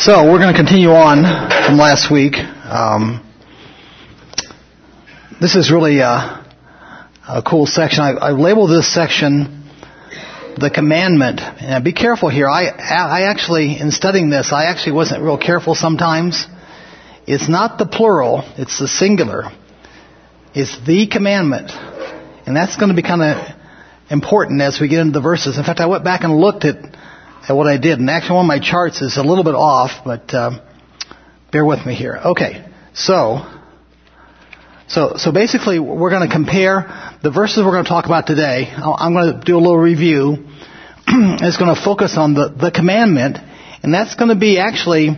So we're going to continue on from last week. Um, this is really a, a cool section. I, I, labeled this section the commandment. And be careful here. I, I actually, in studying this, I actually wasn't real careful sometimes. It's not the plural; it's the singular. It's the commandment, and that's going to be kind of important as we get into the verses. In fact, I went back and looked at at what I did. And actually, one of my charts is a little bit off, but uh, bear with me here. Okay, so so so basically, we're going to compare the verses we're going to talk about today. I'm going to do a little review. it's going to focus on the the commandment, and that's going to be actually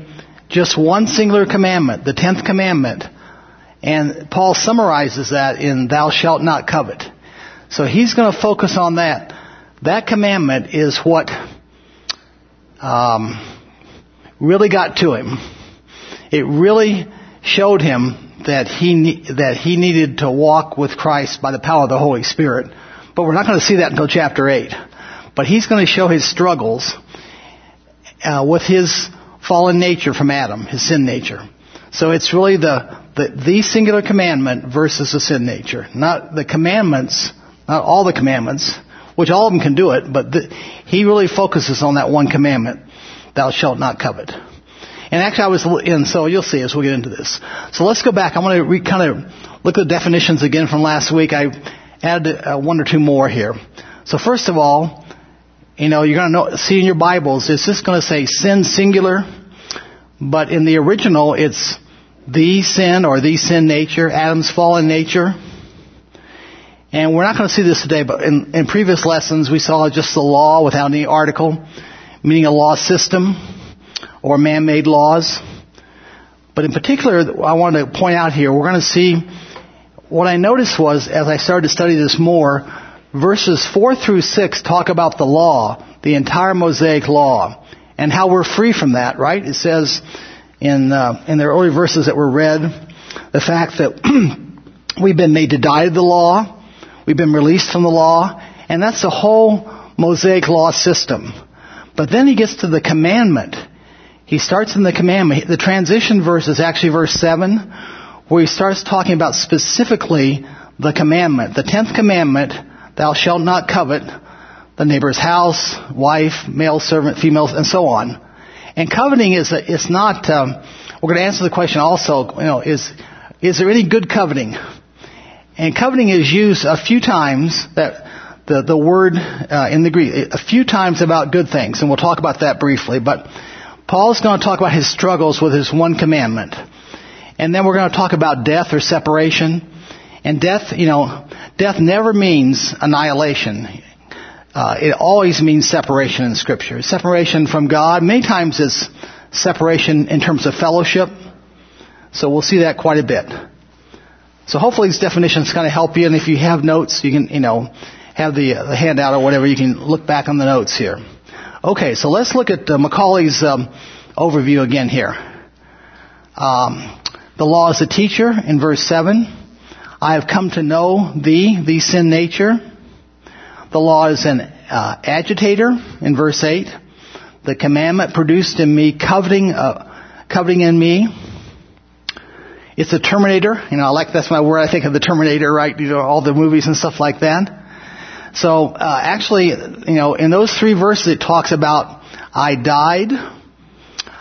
just one singular commandment, the tenth commandment. And Paul summarizes that in "Thou shalt not covet." So he's going to focus on that. That commandment is what um, really got to him. It really showed him that he that he needed to walk with Christ by the power of the Holy Spirit. But we're not going to see that until chapter eight. But he's going to show his struggles uh, with his fallen nature from Adam, his sin nature. So it's really the, the the singular commandment versus the sin nature, not the commandments, not all the commandments, which all of them can do it, but the, he really focuses on that one commandment, thou shalt not covet. And actually I was in, so you'll see as we get into this. So let's go back. I want to re, kind of look at the definitions again from last week. I added uh, one or two more here. So first of all, you know, you're going to see in your Bibles, it's just going to say sin singular, but in the original it's the sin or the sin nature, Adam's fallen nature. And we're not going to see this today, but in, in previous lessons we saw just the law without any article, meaning a law system or man-made laws. But in particular, I want to point out here, we're going to see what I noticed was as I started to study this more, verses 4 through 6 talk about the law, the entire Mosaic law, and how we're free from that, right? It says in, uh, in the early verses that were read, the fact that we've been made to die to the law, We've been released from the law, and that's the whole Mosaic law system. But then he gets to the commandment. He starts in the commandment. The transition verse is actually verse 7, where he starts talking about specifically the commandment. The tenth commandment, thou shalt not covet the neighbor's house, wife, male servant, females, and so on. And coveting is, a, it's not, um, we're going to answer the question also, you know, is, is there any good coveting? And coveting is used a few times that the, the word uh, in the Greek, a few times about good things, and we'll talk about that briefly. But Paul's going to talk about his struggles with his one commandment. And then we're going to talk about death or separation. And death, you know, death never means annihilation. Uh, it always means separation in Scripture. Separation from God. Many times it's separation in terms of fellowship. So we'll see that quite a bit. So hopefully these definitions kind of help you, and if you have notes, you can, you know, have the, uh, the handout or whatever, you can look back on the notes here. Okay, so let's look at uh, Macaulay's um, overview again here. Um, the law is a teacher in verse 7. I have come to know thee, the sin nature. The law is an uh, agitator in verse 8. The commandment produced in me coveting, uh, coveting in me. It's a Terminator. You know, I like that's my word. I think of the Terminator, right? You know, all the movies and stuff like that. So uh, actually, you know, in those three verses, it talks about I died.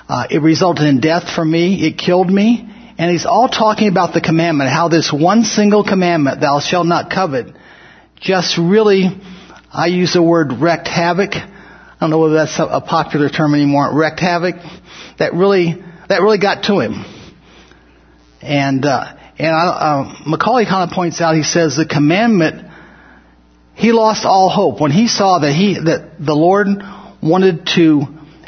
Uh, it resulted in death for me. It killed me. And he's all talking about the commandment, how this one single commandment, thou shalt not covet, just really, I use the word wrecked havoc. I don't know whether that's a popular term anymore. Wrecked havoc. That really, that really got to him. And uh, and uh, Macaulay kind of points out. He says the commandment. He lost all hope when he saw that he that the Lord wanted to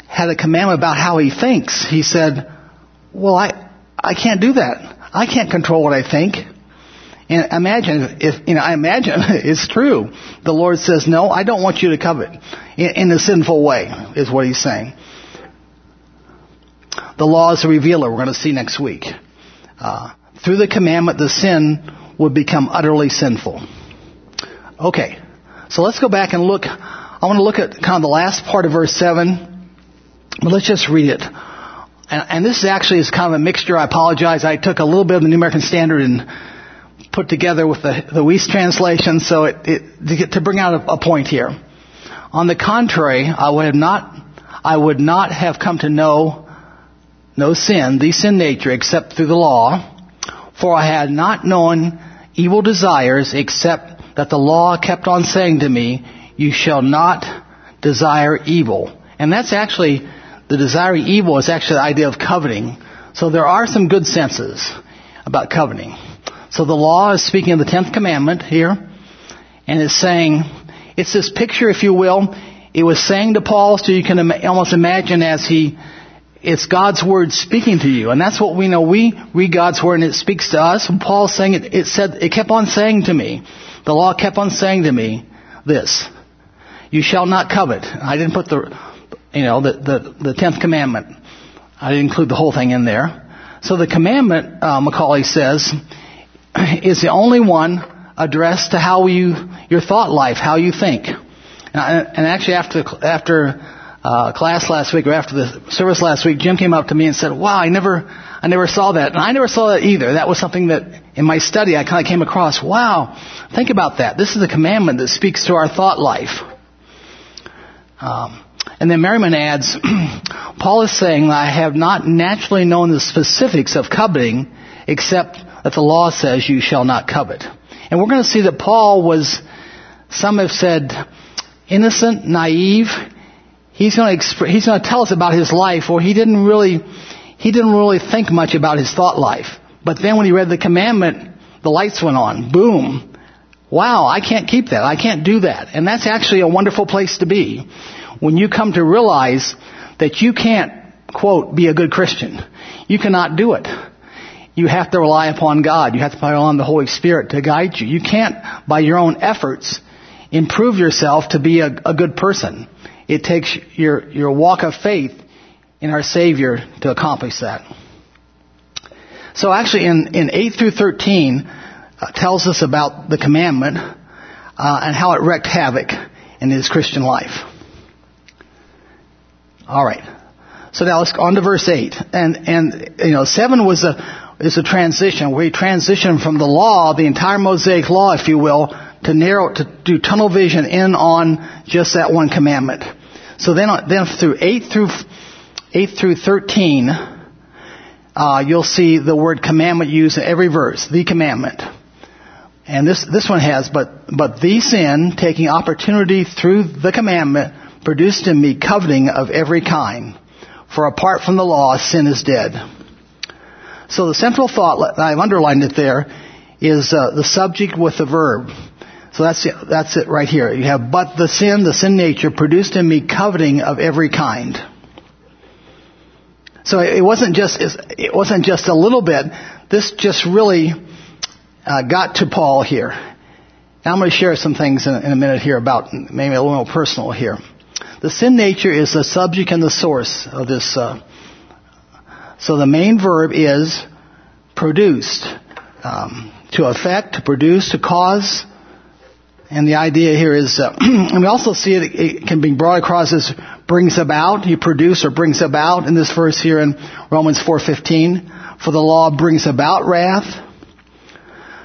had a commandment about how he thinks. He said, "Well, I I can't do that. I can't control what I think." And imagine if you know, I imagine it's true. The Lord says, "No, I don't want you to covet in, in a sinful way," is what He's saying. The law is a revealer. We're going to see next week uh, through the commandment, the sin would become utterly sinful. Okay, so let's go back and look. I want to look at kind of the last part of verse 7, but let's just read it. and, and this actually is kind of a mixture. I apologize. I took a little bit of the New American Standard and put together with the, the Wuest translation, so it, it to, get, to bring out a, a point here. On the contrary, I would have not, I would not have come to know no sin, the sin nature, except through the law, for I had not known evil desires except that the law kept on saying to me, you shall not desire evil. And that's actually, the desiring evil is actually the idea of coveting. So there are some good senses about coveting. So the law is speaking of the tenth commandment here, and it's saying, it's this picture, if you will. It was saying to Paul, so you can almost imagine as he, it's God's word speaking to you, and that's what we know. We read God's word and it speaks to us. And Paul's saying it, it said, it kept on saying to me, the law kept on saying to me this, you shall not covet. I didn't put the, you know, the, the, the tenth commandment. I didn't include the whole thing in there. So the commandment, uh, Macaulay says, is the only one addressed to how you, your thought life, how you think. And, and actually after, after, uh, class last week or after the service last week, Jim came up to me and said, wow, I never, I never saw that. And I never saw that either. That was something that in my study I kind of came across. Wow, think about that. This is a commandment that speaks to our thought life. Um, and then Merriman adds, Paul is saying I have not naturally known the specifics of coveting except that the law says you shall not covet. And we're going to see that Paul was, some have said, innocent, naive. He's going to, he's going to tell us about his life where he didn't really he didn't really think much about his thought life. But then when he read the commandment, the lights went on. Boom. Wow, I can't keep that. I can't do that. And that's actually a wonderful place to be. When you come to realize that you can't, quote, be a good Christian. You cannot do it. You have to rely upon God. You have to rely on the Holy Spirit to guide you. You can't, by your own efforts, improve yourself to be a, a good person. It takes your, your walk of faith in our Savior to accomplish that. So actually in, in 8 through 13 uh, tells us about the commandment uh, and how it wreaked havoc in his Christian life. Alright. So now let's go on to verse 8. And, and, you know, 7 was a, is a transition he transitioned from the law, the entire Mosaic law, if you will, to narrow, to do tunnel vision in on just that one commandment. So then, then through 8 through 8 through 13, uh, you'll see the word commandment used in every verse, the commandment. And this, this one has, but, but the sin, taking opportunity through the commandment, produced in me coveting of every kind. For apart from the law, sin is dead. So the central thought, I've underlined it there, is uh, the subject with the verb. So that's it, that's it right here. You have, but the sin, the sin nature, produced in me coveting of every kind. So it wasn't just it wasn't just a little bit. This just really uh, got to Paul here. Now I'm going to share some things in, in a minute here about maybe a little personal here. The sin nature is the subject and the source of this. Uh, so the main verb is produced, um, to affect, to produce, to cause. And the idea here is, uh, and we also see it, it can be brought across as brings about, he produce or brings about in this verse here in Romans 4:15, for the law brings about wrath.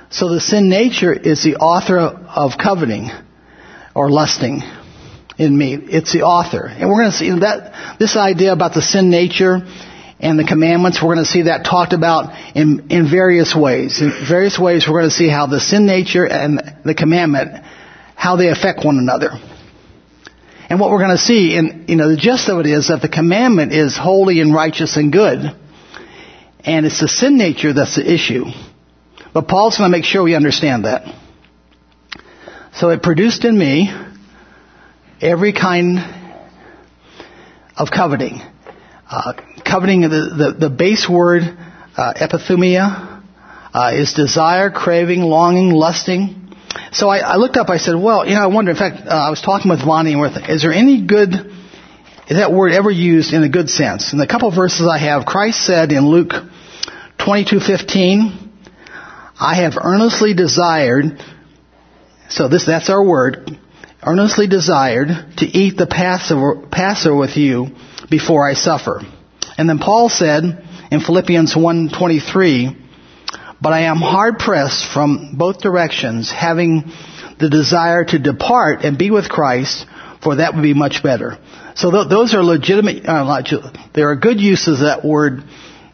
So the sin nature is the author of coveting or lusting in me. It's the author. And we're going to see that this idea about the sin nature and the commandments, we're going to see that talked about in, in various ways. In various ways we're going to see how the sin nature and the commandment, how they affect one another. And what we're going to see, in you know, the gist of it is that the commandment is holy and righteous and good. And it's the sin nature that's the issue. But Paul's going to make sure we understand that. So it produced in me every kind of coveting. Uh, coveting, the, the, the, base word, uh, epithumia, uh, is desire, craving, longing, lusting. So I, I, looked up, I said, well, you know, I wonder, in fact, uh, I was talking with Vonnie and we're is there any good, is that word ever used in a good sense? In the couple verses I have, Christ said in Luke 22:15, I have earnestly desired, so this, that's our word, earnestly desired to eat the Passover, Passover with you before I suffer. And then Paul said in Philippians 1:23, "But I am hard pressed from both directions, having the desire to depart and be with Christ, for that would be much better." So th- those are legitimate. Uh, there are good uses of that word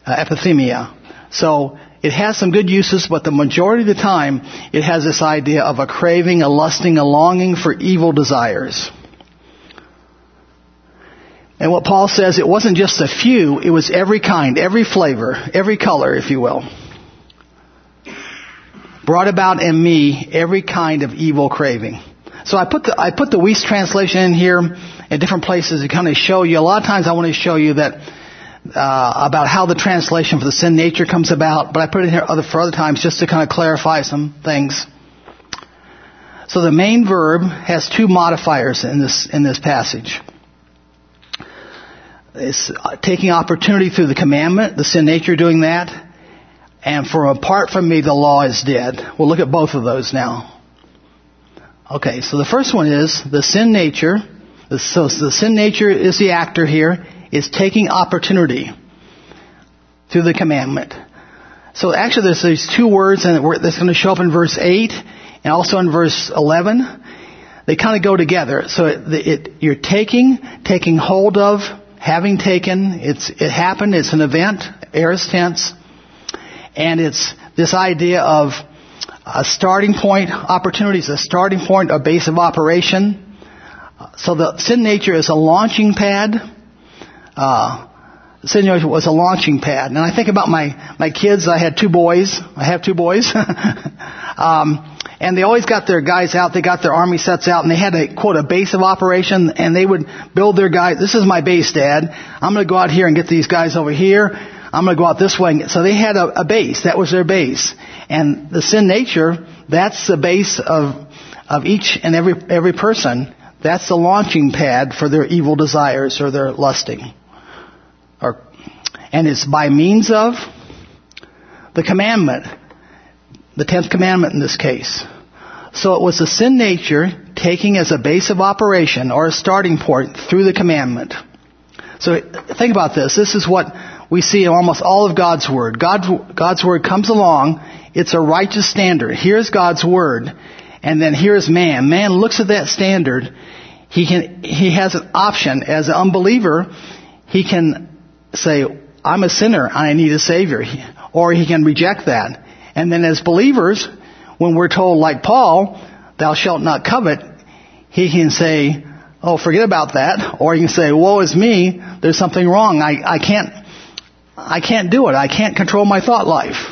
uh, epithumia. So it has some good uses, but the majority of the time, it has this idea of a craving, a lusting, a longing for evil desires. And what Paul says, it wasn't just a few, it was every kind, every flavor, every color, if you will. Brought about in me every kind of evil craving. So I put the, I put the Wuest translation in here in different places to kind of show you, a lot of times I want to show you that uh, about how the translation for the sin nature comes about, but I put it in here other, for other times just to kind of clarify some things. So the main verb has two modifiers in this in this passage. It's uh, taking opportunity through the commandment, the sin nature doing that, and for apart from me the law is dead. We'll look at both of those now. Okay, so the first one is the sin nature. So the sin nature is the actor here is taking opportunity through the commandment. So actually there's these two words and that's going to show up in verse 8 and also in verse 11. They kind of go together. So it, it, you're taking, taking hold of, having taken, it's, it happened, it's an event, aorist tense, and it's this idea of a starting point, opportunities, a starting point, a base of operation. So the sin nature is a launching pad uh, Senor was a launching pad. And I think about my, my kids. I had two boys. I have two boys. um, and they always got their guys out. They got their army sets out and they had a quote a base of operation and they would build their guys. This is my base, Dad. I'm going to go out here and get these guys over here. I'm going to go out this way. So they had a, a base. That was their base. And the sin nature, that's the base of, of each and every, every person. That's the launching pad for their evil desires or their lusting and it's by means of the commandment, the tenth commandment in this case. So it was the sin nature taking as a base of operation or a starting point through the commandment. So think about this. This is what we see in almost all of God's Word. God, God's Word comes along. It's a righteous standard. Here's God's Word. And then here's man. Man looks at that standard. He can, he has an option as an unbeliever. He can say, I'm a sinner, and I need a Savior. Or he can reject that. And then as believers, when we're told like Paul, thou shalt not covet, he can say, oh, forget about that. Or he can say, woe is me, there's something wrong. I, I can't, I can't do it. I can't control my thought life.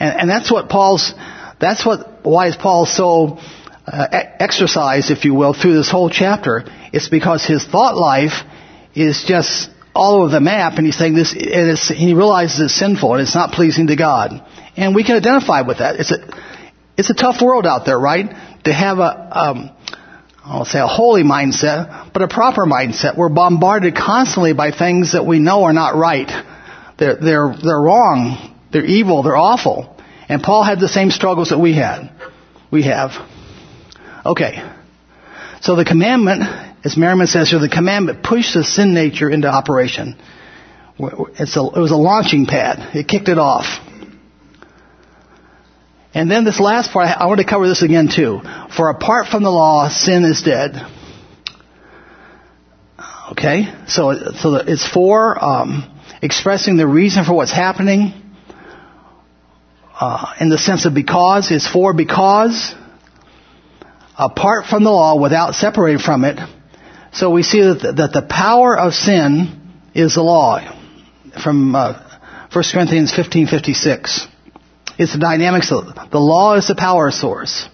And, and that's what Paul's, that's what, why is Paul so uh, exercised, if you will, through this whole chapter? It's because his thought life is just all over the map, and he's saying this, and he realizes it's sinful and it's not pleasing to God. And we can identify with that. It's a, it's a tough world out there, right? To have a, um, I'll say a holy mindset, but a proper mindset. We're bombarded constantly by things that we know are not right. They're, they're, they're wrong. They're evil. They're awful. And Paul had the same struggles that we had. We have. Okay. So the commandment as Merriman says here, the commandment pushed the sin nature into operation. A, it was a launching pad. It kicked it off. And then this last part, I want to cover this again too. For apart from the law, sin is dead. Okay, so so it's for um, expressing the reason for what's happening. Uh, in the sense of because, it's for because. Apart from the law, without separated from it, so we see that the, that the power of sin is the law from uh, 1 Corinthians 15:56. It's the dynamics of the law is the power source.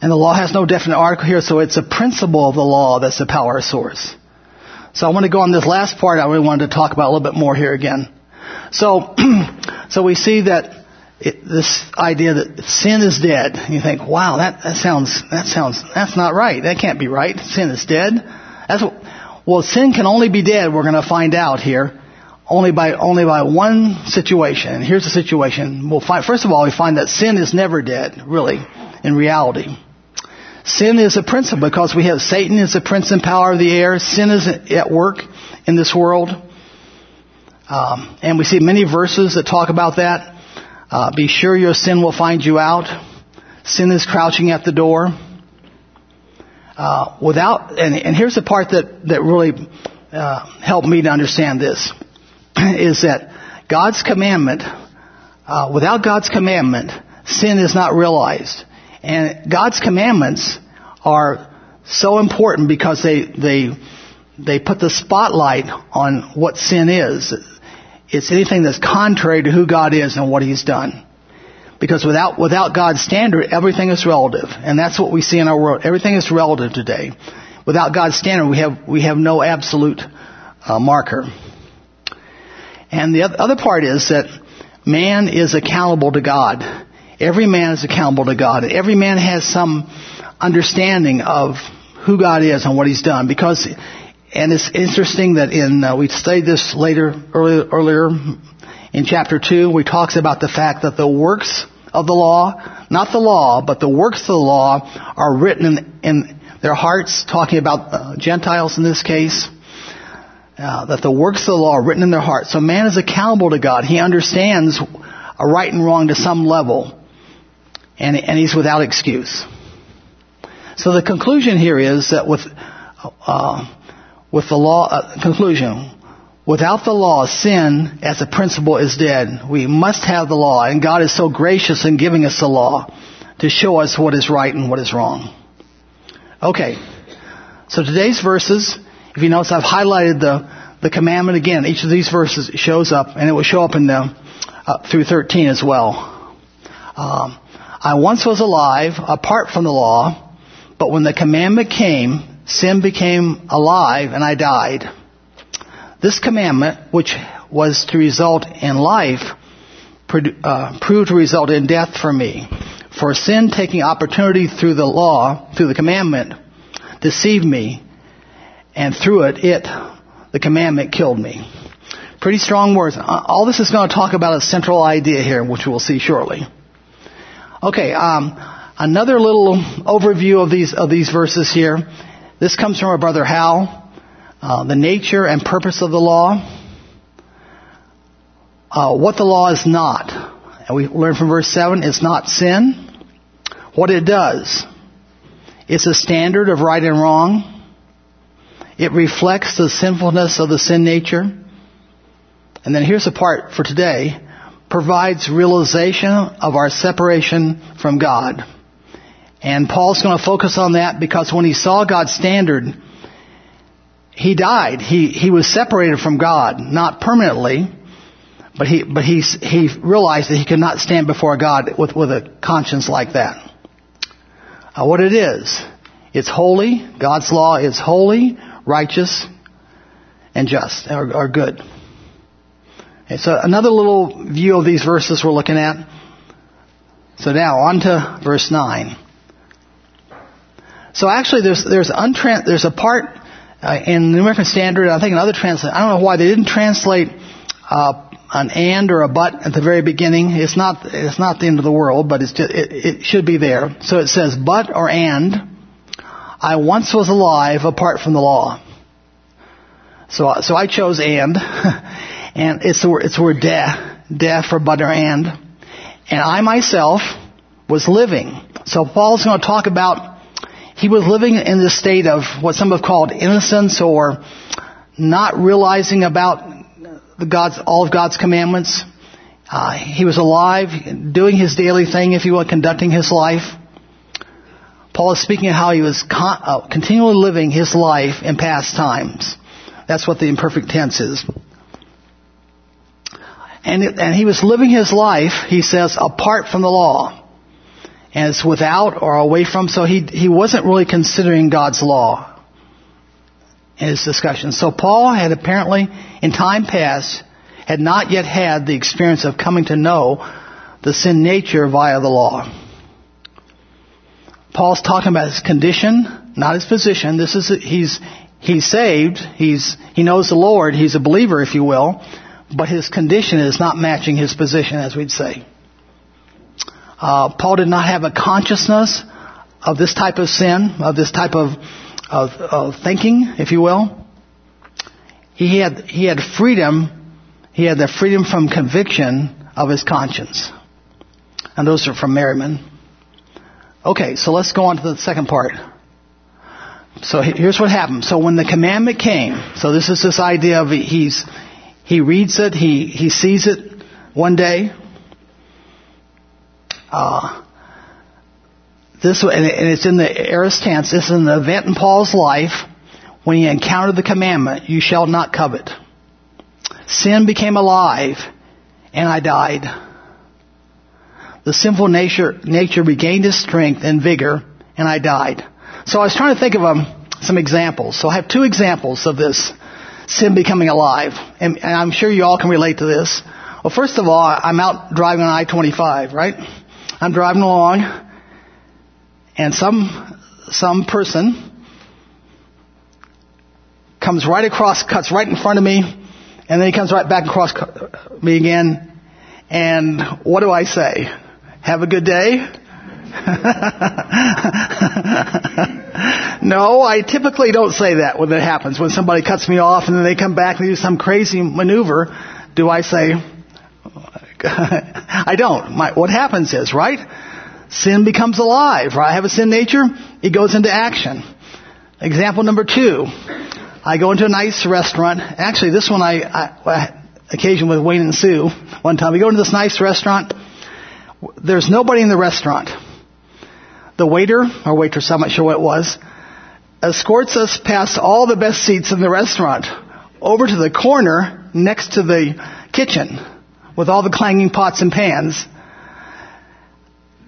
And the law has no definite article here, so it's a principle of the law that's the power source. So I want to go on this last part. I really wanted to talk about a little bit more here again. So, so we see that it, this idea that sin is dead. You think, wow, that, that sounds, that sounds, that's not right. That can't be right. Sin is dead. That's what, well, sin can only be dead, we're going to find out here, only by, only by one situation. And here's the situation. We'll find, first of all, we find that sin is never dead, really, in reality. Sin is a principle because we have Satan is the prince and power of the air. Sin is at work in this world. Um, and we see many verses that talk about that. Uh, be sure your sin will find you out. Sin is crouching at the door. Uh, without, and, and, here's the part that, that really uh, helped me to understand this, is that God's commandment, uh, without God's commandment, sin is not realized. And God's commandments are so important because they, they, they put the spotlight on what sin is. It's anything that's contrary to who God is and what He's done. Because without, without God's standard, everything is relative. And that's what we see in our world. Everything is relative today. Without God's standard, we have, we have no absolute uh, marker. And the other part is that man is accountable to God. Every man is accountable to God. Every man has some understanding of who God is and what He's done. Because and it's interesting that in, uh, we studied this later, earlier, earlier in chapter 2, we talks about the fact that the works of the law, not the law, but the works of the law are written in, in their hearts, talking about uh, Gentiles in this case. Uh, that the works of the law are written in their hearts. So man is accountable to God. He understands a right and wrong to some level. And, and he's without excuse. So the conclusion here is that with, uh, with the law, uh, conclusion, without the law, sin as a principle is dead. We must have the law, and God is so gracious in giving us the law to show us what is right and what is wrong. Okay, so today's verses, if you notice, I've highlighted the, the commandment again. Each of these verses shows up, and it will show up in the, uh, through 13 as well. Um, I once was alive apart from the law, but when the commandment came, sin became alive and I died. This commandment, which was to result in life, uh, proved to result in death for me. For sin taking opportunity through the law, through the commandment, deceived me, and through it, it, the commandment, killed me. Pretty strong words. All this is going to talk about a central idea here, which we'll see shortly. Okay, um, another little overview of these of these verses here. This comes from our brother Hal. Uh, the nature and purpose of the law. Uh, what the law is not. And we learn from verse 7, it's not sin. What it does. It's a standard of right and wrong. It reflects the sinfulness of the sin nature. And then here's the part for today. Provides realization of our separation from God. And Paul's going to focus on that because when he saw God's standard, he died. He, he was separated from God, not permanently, but he, but he, he realized that he could not stand before God with, with a conscience like that. Uh, what it is, it's holy. God's law is holy, righteous, and just, or, or good. Okay, so another little view of these verses we're looking at. So now on to verse 9. So actually, there's there's untran- there's a part uh, in the American Standard, I think in other. I don't know why they didn't translate uh, an and or a but at the very beginning. It's not it's not the end of the world, but it's just, it, it should be there. So it says but or and. I once was alive apart from the law. So so I chose and, and it's the it's the word de de for but or and, and I myself was living. So Paul's going to talk about he was living in this state of what some have called innocence or not realizing about God's, all of God's commandments. Uh, he was alive, doing his daily thing, if you will, conducting his life. Paul is speaking of how he was con- uh, continually living his life in past times. That's what the imperfect tense is. And, it, and he was living his life, he says, apart from the law and it's without or away from. So he, he wasn't really considering God's law in his discussion. So Paul had apparently, in time past, had not yet had the experience of coming to know the sin nature via the law. Paul's talking about his condition, not his position. This is, he's, he's saved. He's, he knows the Lord. He's a believer, if you will. But his condition is not matching his position, as we'd say. Uh, Paul did not have a consciousness of this type of sin, of this type of, of, of thinking, if you will. he had, he had freedom, he had the freedom from conviction of his conscience. And those are from Merriman. Okay, so let's go on to the second part. So here's what happened. So when the commandment came, so this is this idea of he's, he reads it, he, he sees it one day. Uh, this, and it's in the aorist tense, this is an event in Paul's life when he encountered the commandment, you shall not covet. Sin became alive and I died. The sinful nature, nature regained its strength and vigor and I died. So I was trying to think of um, some examples. So I have two examples of this sin becoming alive. And, and I'm sure you all can relate to this. Well, first of all, I'm out driving on I-25, right? I'm driving along and some, some person comes right across, cuts right in front of me, and then he comes right back across uh, me again. And what do I say? Have a good day? no, I typically don't say that when it happens. When somebody cuts me off and then they come back and do some crazy maneuver, do I say, I don't. My, what happens is, right? Sin becomes alive, right? I have a sin nature, it goes into action. Example number two. I go into a nice restaurant. Actually, this one I, I occasion with Wayne and Sue one time. We go into this nice restaurant. There's nobody in the restaurant. The waiter, or waitress, I'm not sure what it was, escorts us past all the best seats in the restaurant over to the corner next to the kitchen with all the clanging pots and pans.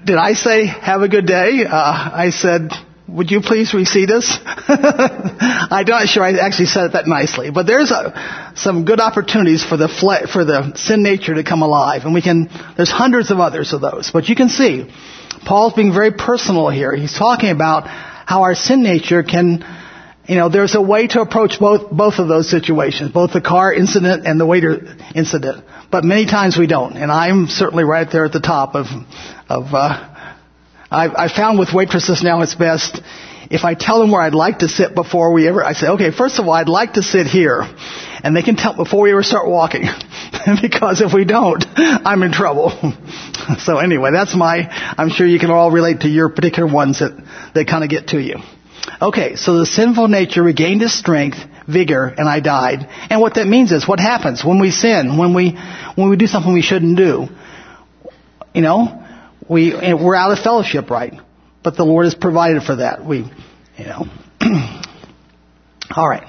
Did I say, have a good day? Uh, I said, would you please reseat us? I'm not sure I actually said it that nicely, but there's a, some good opportunities for the fle- for the sin nature to come alive, and we can. There's hundreds of others of those, but you can see Paul's being very personal here. He's talking about how our sin nature can, you know, there's a way to approach both both of those situations, both the car incident and the waiter incident. But many times we don't, and I'm certainly right there at the top of of. Uh, I've, I found with waitresses now it's best if I tell them where I'd like to sit before we ever, I say, okay, first of all, I'd like to sit here. And they can tell before we ever start walking. because if we don't, I'm in trouble. so anyway, that's my, I'm sure you can all relate to your particular ones that, that kind of get to you. Okay, so the sinful nature regained its strength, vigor, and I died. And what that means is, what happens when we sin, when we, when we do something we shouldn't do? You know, we, we're out of fellowship, right? But the Lord has provided for that. We, you know. All right.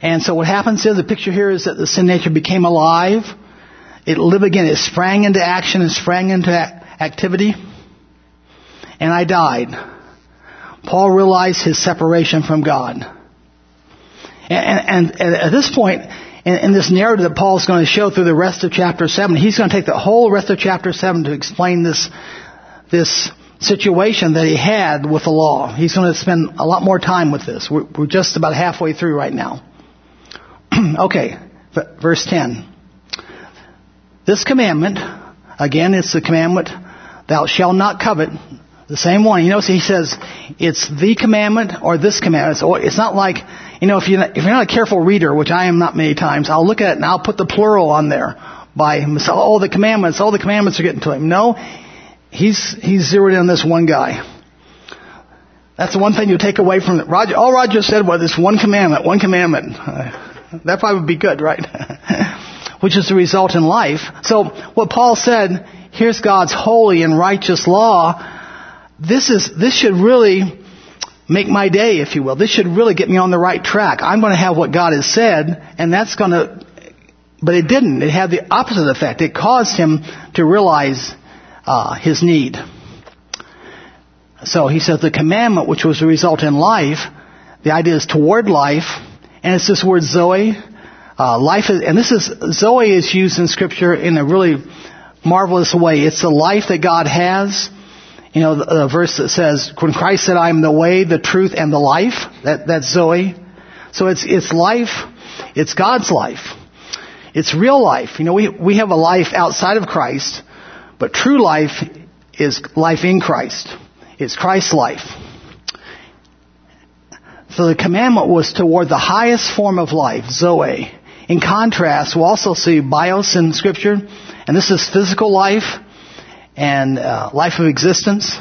And so what happens is, the picture here is that the sin nature became alive. It lived again. It sprang into action and sprang into activity. And I died. Paul realized his separation from God. And, and, and at this point, in, in this narrative that Paul's going to show through the rest of chapter 7, he's going to take the whole rest of chapter 7 to explain this, this situation that he had with the law. He's going to spend a lot more time with this. We're, we're just about halfway through right now. okay, verse 10. This commandment, again, it's the commandment, thou shalt not covet, the same one. You know, he says it's the commandment or this commandment. It's, it's not like, you know, if, you, if you're not a careful reader, which I am not many times, I'll look at it and I'll put the plural on there by. All the commandments, all the commandments are getting to him. No, he's, he's zeroed in on this one guy. That's the one thing you take away from it. Roger, all Roger said was this one commandment, one commandment. That probably would be good, right? Which is the result in life. So what Paul said, here's God's holy and righteous law this is, this should really make my day, if you will. This should really get me on the right track. I'm going to have what God has said, and that's going to, but it didn't. It had the opposite effect. It caused him to realize uh, his need. So he says the commandment, which was to result in life, the idea is toward life, and it's this word Zoe. Uh, life is, and this is Zoe is used in Scripture in a really marvelous way. It's the life that God has you know, the, the verse that says, when Christ said, I am the way, the truth, and the life, that, that's Zoe. So it's, it's life, it's God's life. It's real life. You know, we, we have a life outside of Christ, but true life is life in Christ. It's Christ's life. So the commandment was toward the highest form of life, Zoe. In contrast, we'll also see bios in scripture, and this is physical life and uh, life of existence.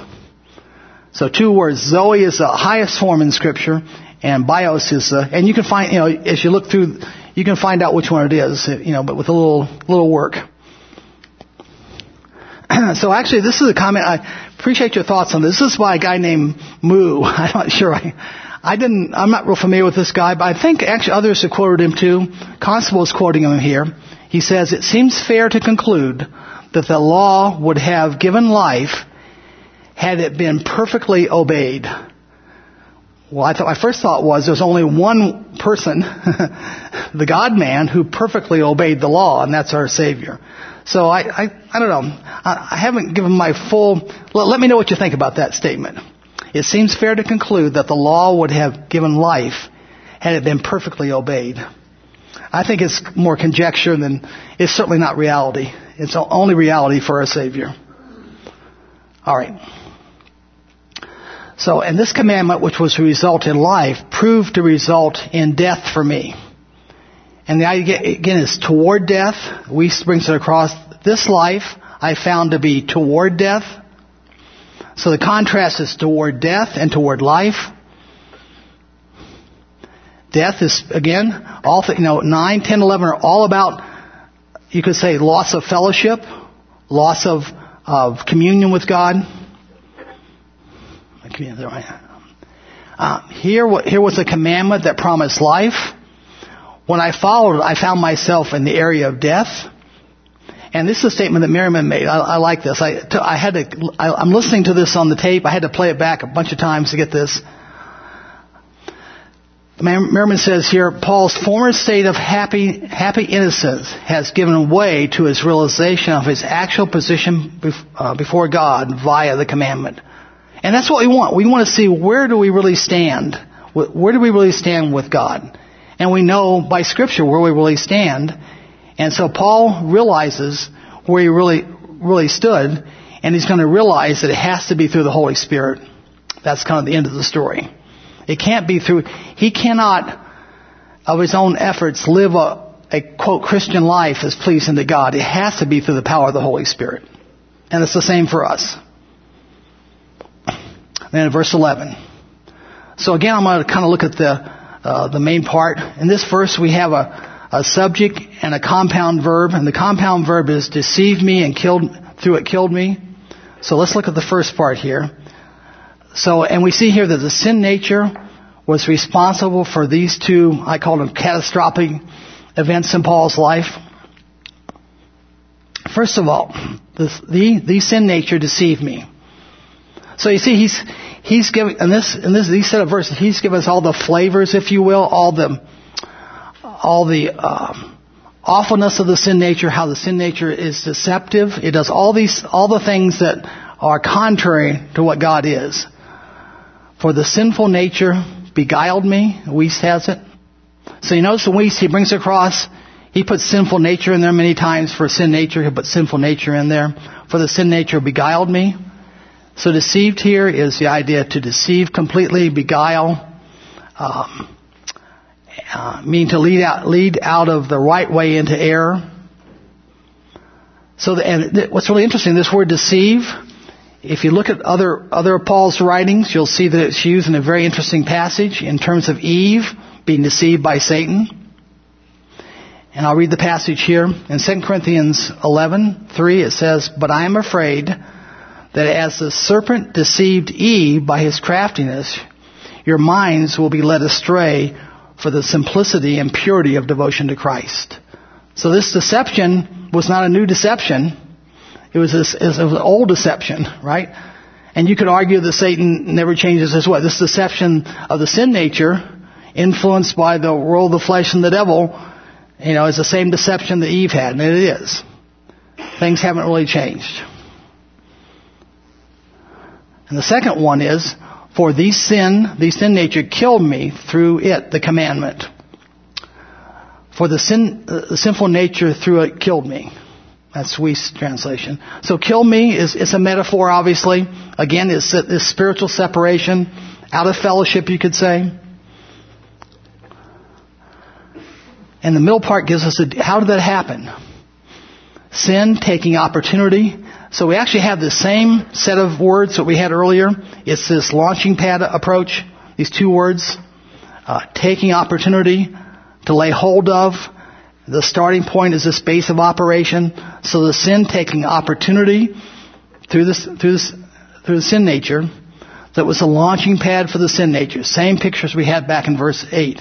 So two words. Zoe is the highest form in scripture, and bios is the, and you can find, you know, as you look through, you can find out which one it is, you know, but with a little, little work. so actually, this is a comment. I appreciate your thoughts on this. This is by a guy named Moo. I'm not sure. I, I didn't. I'm not real familiar with this guy, but I think actually others have quoted him too. Constable is quoting him here. He says, "It seems fair to conclude that the law would have given life had it been perfectly obeyed." Well, I thought my first thought was there's only one person, the God man, who perfectly obeyed the law, and that's our Savior. So I, I, I don't know. I, I haven't given my full. Let, let me know what you think about that statement. It seems fair to conclude that the law would have given life had it been perfectly obeyed. I think it's more conjecture than it's certainly not reality. It's only reality for our Savior. All right. So, and this commandment, which was to result in life, proved to result in death for me. And the idea again is toward death. We brings it across this life. I found to be toward death. So the contrast is toward death and toward life. Death is again all you know 9, 10, 11 are all about you could say loss of fellowship, loss of of communion with God. Uh, here, here was a commandment that promised life. When I followed it, I found myself in the area of death. And this is a statement that Merriman made. I, I like this. I, I had to, I, am listening to this on the tape. I had to play it back a bunch of times to get this. Merriman says here, Paul's former state of happy, happy innocence has given way to his realization of his actual position uh, before God via the commandment. And that's what we want. We want to see where do we really stand? Where do we really stand with God? And we know by scripture where we really stand. And so Paul realizes where he really, really stood, and he's going to realize that it has to be through the Holy Spirit. That's kind of the end of the story. It can't be through, he cannot, of his own efforts, live a, a quote, Christian life as pleasing to God. It has to be through the power of the Holy Spirit. And it's the same for us. Then in verse 11. So again, I'm going to kind of look at the, uh, the main part. In this verse, we have a, a subject and a compound verb, and the compound verb is deceived me and killed, through it killed me. So let's look at the first part here. So, and we see here that the sin nature was responsible for these two, I call them catastrophic events in Paul's life. First of all, the, the, the sin nature deceived me. So you see, he's he's giving in this in this these set of verses, he's given us all the flavors, if you will, all the all the uh, awfulness of the sin nature, how the sin nature is deceptive. It does all these all the things that are contrary to what God is. For the sinful nature beguiled me. Wuest has it. So you notice the Wuest he brings across. He puts sinful nature in there many times for sin nature. He puts sinful nature in there. For the sin nature beguiled me. So deceived here is the idea to deceive completely, beguile, um, uh, mean to lead out, lead out of the right way into error. So, the, and th- what's really interesting, this word deceive, if you look at other, other Paul's writings, you'll see that it's used in a very interesting passage in terms of Eve being deceived by Satan. And I'll read the passage here. In 2 Corinthians 11, 3, it says, But I am afraid that as the serpent deceived Eve by his craftiness, your minds will be led astray for the simplicity and purity of devotion to Christ. So this deception was not a new deception. It was, this, it was an old deception, right? And you could argue that Satan never changes his way. This deception of the sin nature, influenced by the world the flesh and the devil, you know, is the same deception that Eve had, and it is. Things haven't really changed. And the second one is, for these sin, the sin nature killed me through it, the commandment. For the sin, the sinful nature through it killed me. That's Wuest translation. So kill me is, it's a metaphor, obviously. Again, it's, spiritual separation, out of fellowship, you could say. And the middle part gives us a, how did that happen? Sin taking opportunity. So we actually have the same set of words that we had earlier. It's this launching pad approach. These two words, uh, taking opportunity to lay hold of, the starting point is this base of operation. So the sin taking opportunity through this, through this, through the sin nature that was the launching pad for the sin nature. Same pictures we had back in verse 8.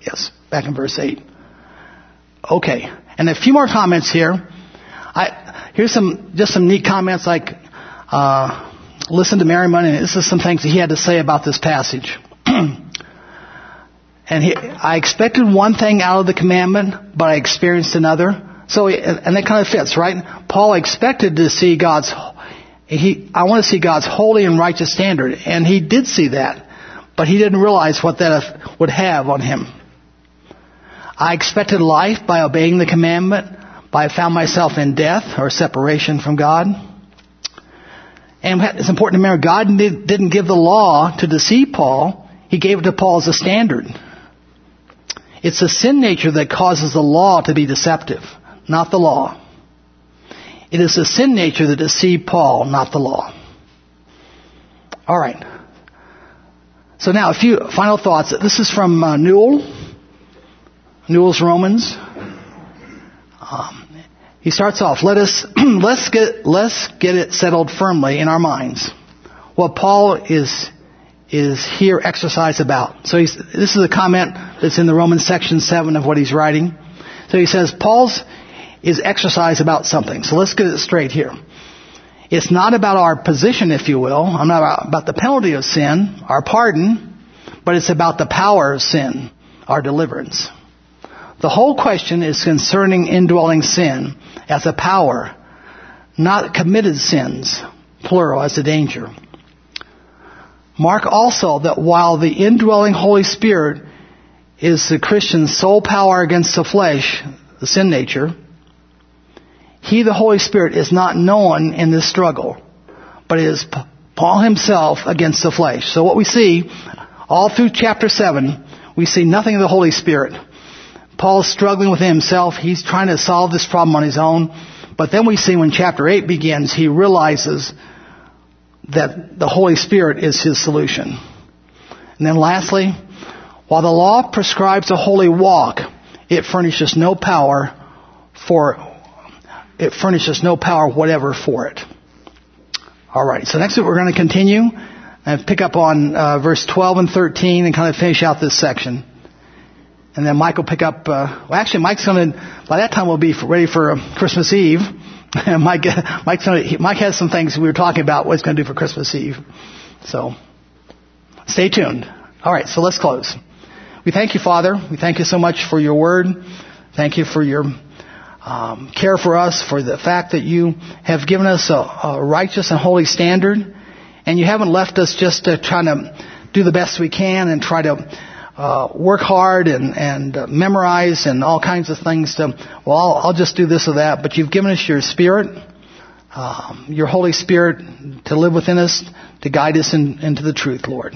Yes, back in verse 8. Okay. And a few more comments here. I, here's some, just some neat comments like, uh, listen to Merriman and this is some things that he had to say about this passage. And he, I expected one thing out of the commandment, but I experienced another. So, and that kind of fits, right? Paul expected to see God's, he, I want to see God's holy and righteous standard, and he did see that, but he didn't realize what that would have on him. I expected life by obeying the commandment, but I found myself in death or separation from God. And it's important to remember, God didn't give the law to deceive Paul. He gave it to Paul as a standard. It's the sin nature that causes the law to be deceptive, not the law. It is the sin nature that deceived Paul, not the law. Alright. So now a few final thoughts. This is from uh, Newell. Newell's Romans. Um, he starts off, let us, let's get, let's get it settled firmly in our minds. What Paul is, is here exercise about. So this is a comment that's in the Romans section 7 of what he's writing. So he says, Paul's is exercise about something. So let's get it straight here. It's not about our position, if you will. I'm not about the penalty of sin, our pardon, but it's about the power of sin, our deliverance. The whole question is concerning indwelling sin as a power, not committed sins, plural, as a danger. Mark also that while the indwelling Holy Spirit is the Christian's sole power against the flesh, the sin nature, he, the Holy Spirit, is not known in this struggle, but it is Paul himself against the flesh. So what we see, all through chapter 7, we see nothing of the Holy Spirit. Paul's struggling with himself. He's trying to solve this problem on his own. But then we see when chapter 8 begins, he realizes that the Holy Spirit is his solution. And then lastly, while the law prescribes a holy walk, it furnishes no power for it furnishes no power whatever for it. All right. So next week we're going to continue and pick up on uh, verse 12 and 13 and kind of finish out this section. And then Mike will pick up, uh, well actually Mike's gonna, by that time we'll be ready for Christmas Eve. Mike, gonna, Mike has some things we were talking about what he's gonna do for Christmas Eve. So, stay tuned. Alright, so let's close. We thank you, Father. We thank you so much for your word. Thank you for your um, care for us, for the fact that you have given us a, a righteous and holy standard, and you haven't left us just to try to do the best we can and try to uh, work hard and, and uh, memorize and all kinds of things to, well, I'll, I'll, just do this or that. But you've given us your Spirit, um, your Holy Spirit to live within us, to guide us in, into the truth, Lord.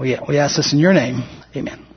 We, we ask this in your name. Amen.